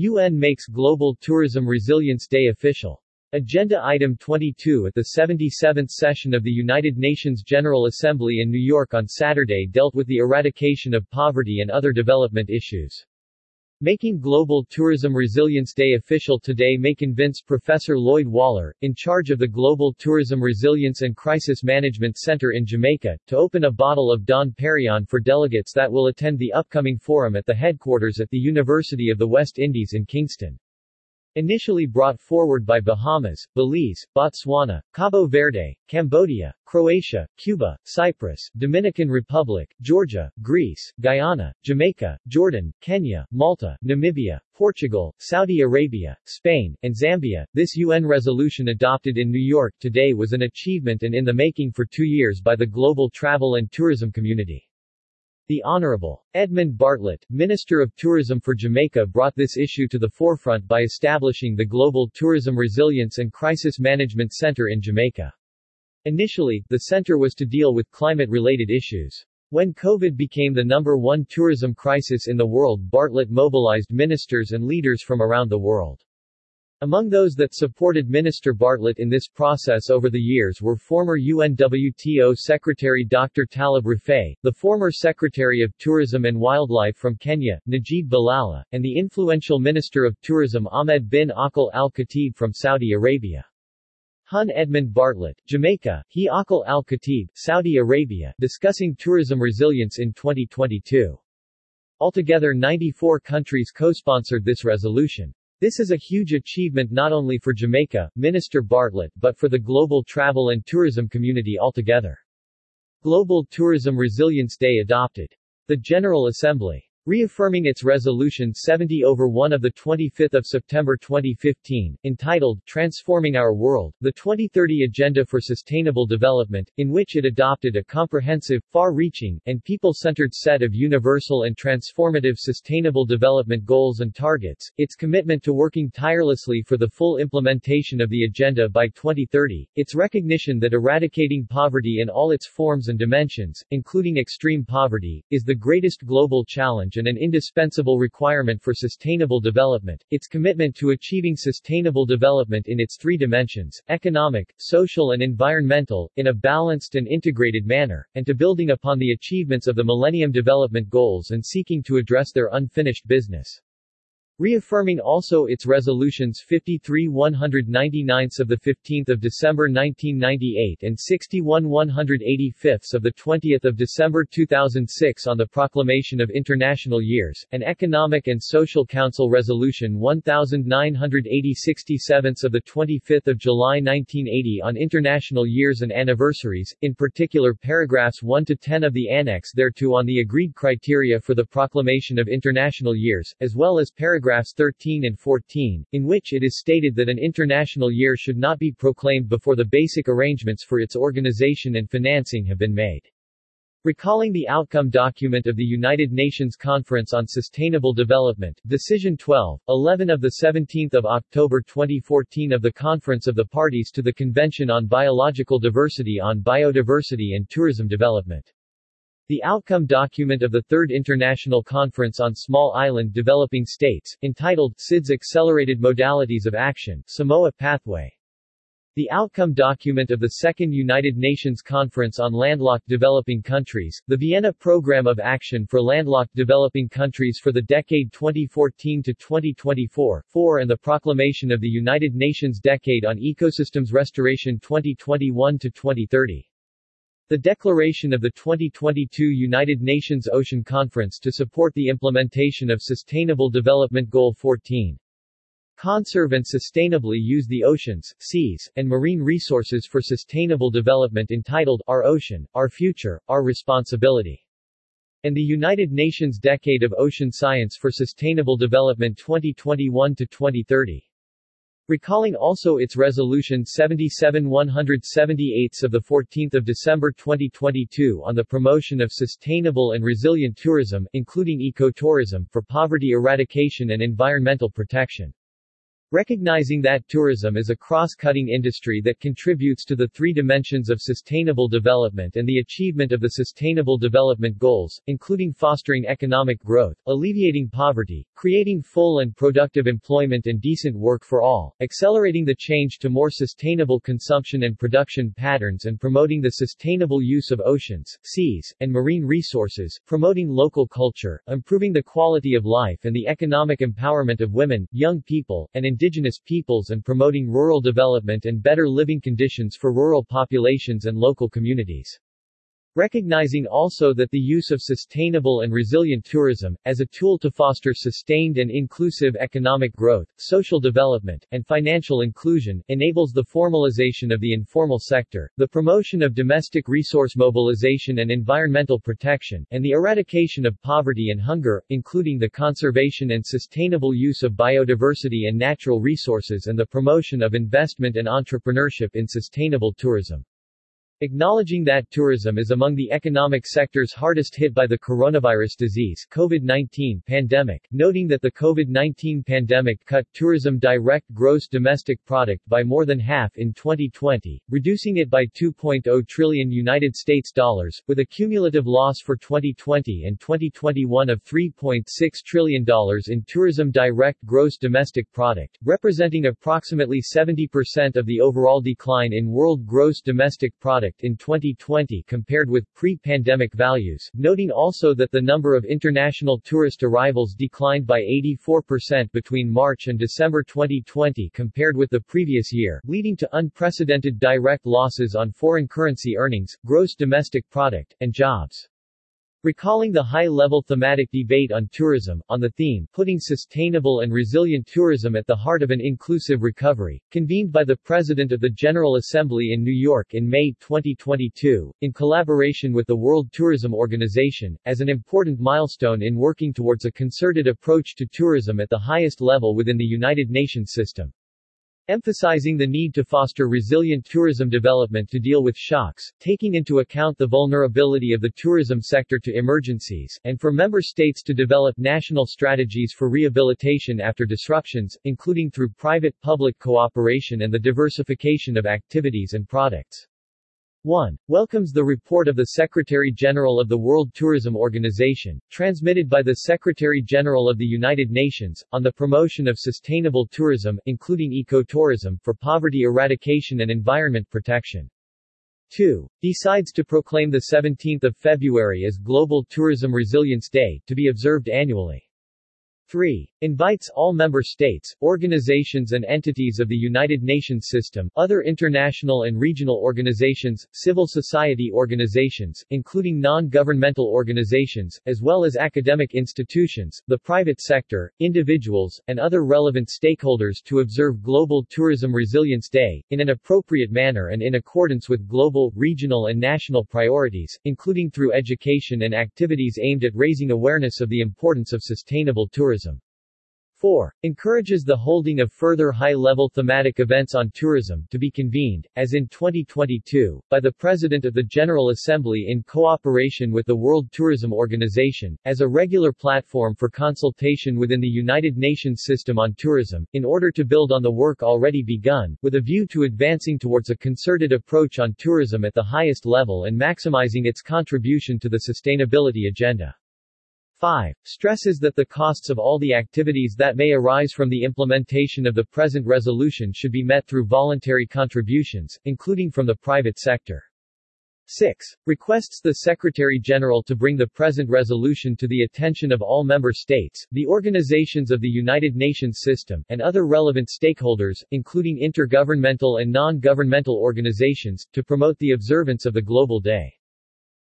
UN makes Global Tourism Resilience Day official. Agenda Item 22 at the 77th session of the United Nations General Assembly in New York on Saturday dealt with the eradication of poverty and other development issues. Making Global Tourism Resilience Day official today may convince Professor Lloyd Waller, in charge of the Global Tourism Resilience and Crisis Management Center in Jamaica, to open a bottle of Dom Perignon for delegates that will attend the upcoming forum at the headquarters at the University of the West Indies in Kingston. Initially brought forward by Bahamas, Belize, Botswana, Cabo Verde, Cambodia, Croatia, Cuba, Cyprus, Dominican Republic, Georgia, Greece, Guyana, Jamaica, Jordan, Kenya, Malta, Namibia, Portugal, Saudi Arabia, Spain, and Zambia, this UN resolution adopted in New York today was an achievement and in the making for two years by the global travel and tourism community. The Honorable Edmund Bartlett, Minister of Tourism for Jamaica brought this issue to the forefront by establishing the Global Tourism Resilience and Crisis Management Center in Jamaica. Initially, the center was to deal with climate-related issues. When COVID became the number one tourism crisis in the world Bartlett mobilized ministers and leaders from around the world. Among those that supported Minister Bartlett in this process over the years were former UNWTO Secretary Dr. Talib Rifai, the former Secretary of Tourism and Wildlife from Kenya, Najib Balala, and the influential Minister of Tourism Ahmed bin Aql al-Khatib from Saudi Arabia. Hun Edmund Bartlett, Jamaica, He Aql al-Khatib, Saudi Arabia, discussing tourism resilience in 2022. Altogether 94 countries co-sponsored this resolution. This is a huge achievement not only for Jamaica, Minister Bartlett but for the global travel and tourism community altogether. Global Tourism Resilience Day adopted. The General Assembly reaffirming its Resolution 70 over 1 of 25 September 2015, entitled Transforming Our World, the 2030 Agenda for Sustainable Development, in which it adopted a comprehensive, far-reaching, and people-centered set of universal and transformative sustainable development goals and targets, its commitment to working tirelessly for the full implementation of the agenda by 2030, its recognition that eradicating poverty in all its forms and dimensions, including extreme poverty, is the greatest global challenge and an indispensable requirement for sustainable development, its commitment to achieving sustainable development in its three dimensions, economic, social and environmental, in a balanced and integrated manner, and to building upon the achievements of the Millennium Development Goals and seeking to address their unfinished business. Reaffirming also its resolutions 53 199 of 15 December 1998 and 61 185 of 20 December 2006 on the Proclamation of International Years, and Economic and Social Council Resolution 1980 67 of 25 July 1980 on International Years and Anniversaries, in particular paragraphs 1 to 10 of the Annex thereto on the agreed criteria for the Proclamation of International Years, as well as paragraphs paragraphs 13 and 14, in which it is stated that an international year should not be proclaimed before the basic arrangements for its organization and financing have been made. Recalling the outcome document of the United Nations Conference on Sustainable Development, Decision 12, 11 of 17 October 2014 of the Conference of the Parties to the Convention on Biological Diversity on Biodiversity and Tourism Development. The outcome document of the Third International Conference on Small Island Developing States, entitled SIDS Accelerated Modalities of Action, Samoa Pathway. The outcome document of the Second United Nations Conference on Landlocked Developing Countries, the Vienna Program of Action for Landlocked Developing Countries for the decade 2014 to 2024, 4 and the Proclamation of the United Nations Decade on Ecosystems Restoration 2021 to 2030. The declaration of the 2022 United Nations Ocean Conference to support the implementation of Sustainable Development Goal 14. Conserve and sustainably use the oceans, seas, and marine resources for sustainable development entitled Our Ocean, Our Future, Our Responsibility. And the United Nations Decade of Ocean Science for Sustainable Development 2021 to 2030. Recalling also its Resolution 77-178 of 14 December 2022 on the promotion of sustainable and resilient tourism, including ecotourism, for poverty eradication and environmental protection. Recognizing that tourism is a cross-cutting industry that contributes to the three dimensions of sustainable development and the achievement of the Sustainable Development Goals, including fostering economic growth, alleviating poverty, creating full and productive employment and decent work for all, accelerating the change to more sustainable consumption and production patterns and promoting the sustainable use of oceans, seas, and marine resources, promoting local culture, improving the quality of life and the economic empowerment of women, young people, and indigenous peoples and promoting rural development and better living conditions for rural populations and local communities. Recognizing also that the use of sustainable and resilient tourism, as a tool to foster sustained and inclusive economic growth, social development, and financial inclusion, enables the formalization of the informal sector, the promotion of domestic resource mobilization and environmental protection, and the eradication of poverty and hunger, including the conservation and sustainable use of biodiversity and natural resources and the promotion of investment and entrepreneurship in sustainable tourism. Acknowledging that tourism is among the economic sectors hardest hit by the coronavirus disease COVID-19 pandemic, noting that the COVID-19 pandemic cut tourism direct gross domestic product by more than half in 2020, reducing it by 2.0 trillion United States dollars, with a cumulative loss for 2020 and 2021 of 3.6 trillion dollars in tourism direct gross domestic product, representing approximately 70% of the overall decline in world gross domestic product product in 2020 compared with pre-pandemic values, noting also that the number of international tourist arrivals declined by 84% between March and December 2020 compared with the previous year, leading to unprecedented direct losses on foreign currency earnings, gross domestic product, and jobs. Recalling the high-level thematic debate on tourism, on the theme, Putting Sustainable and Resilient Tourism at the Heart of an Inclusive Recovery, convened by the President of the General Assembly in New York in May 2022, in collaboration with the World Tourism Organization, as an important milestone in working towards a concerted approach to tourism at the highest level within the United Nations system emphasizing the need to foster resilient tourism development to deal with shocks, taking into account the vulnerability of the tourism sector to emergencies, and for member states to develop national strategies for rehabilitation after disruptions, including through private-public cooperation and the diversification of activities and products. 1. Welcomes the report of the Secretary-General of the World Tourism Organization, transmitted by the Secretary-General of the United Nations, on the promotion of sustainable tourism, including ecotourism, for poverty eradication and environment protection. 2. Decides to proclaim the 17th of February as Global Tourism Resilience Day, to be observed annually. 3. Invites all member states, organizations and entities of the United Nations system, other international and regional organizations, civil society organizations, including non-governmental organizations, as well as academic institutions, the private sector, individuals, and other relevant stakeholders to observe Global Tourism Resilience Day, in an appropriate manner and in accordance with global, regional and national priorities, including through education and activities aimed at raising awareness of the importance of sustainable tourism tourism. 4. Encourages the holding of further high-level thematic events on tourism to be convened, as in 2022, by the President of the General Assembly in cooperation with the World Tourism Organization, as a regular platform for consultation within the United Nations system on tourism, in order to build on the work already begun, with a view to advancing towards a concerted approach on tourism at the highest level and maximizing its contribution to the sustainability agenda. 5. Stresses that the costs of all the activities that may arise from the implementation of the present resolution should be met through voluntary contributions, including from the private sector. 6. Requests the Secretary-General to bring the present resolution to the attention of all member states, the organizations of the United Nations system, and other relevant stakeholders, including intergovernmental and non-governmental organizations, to promote the observance of the Global Day.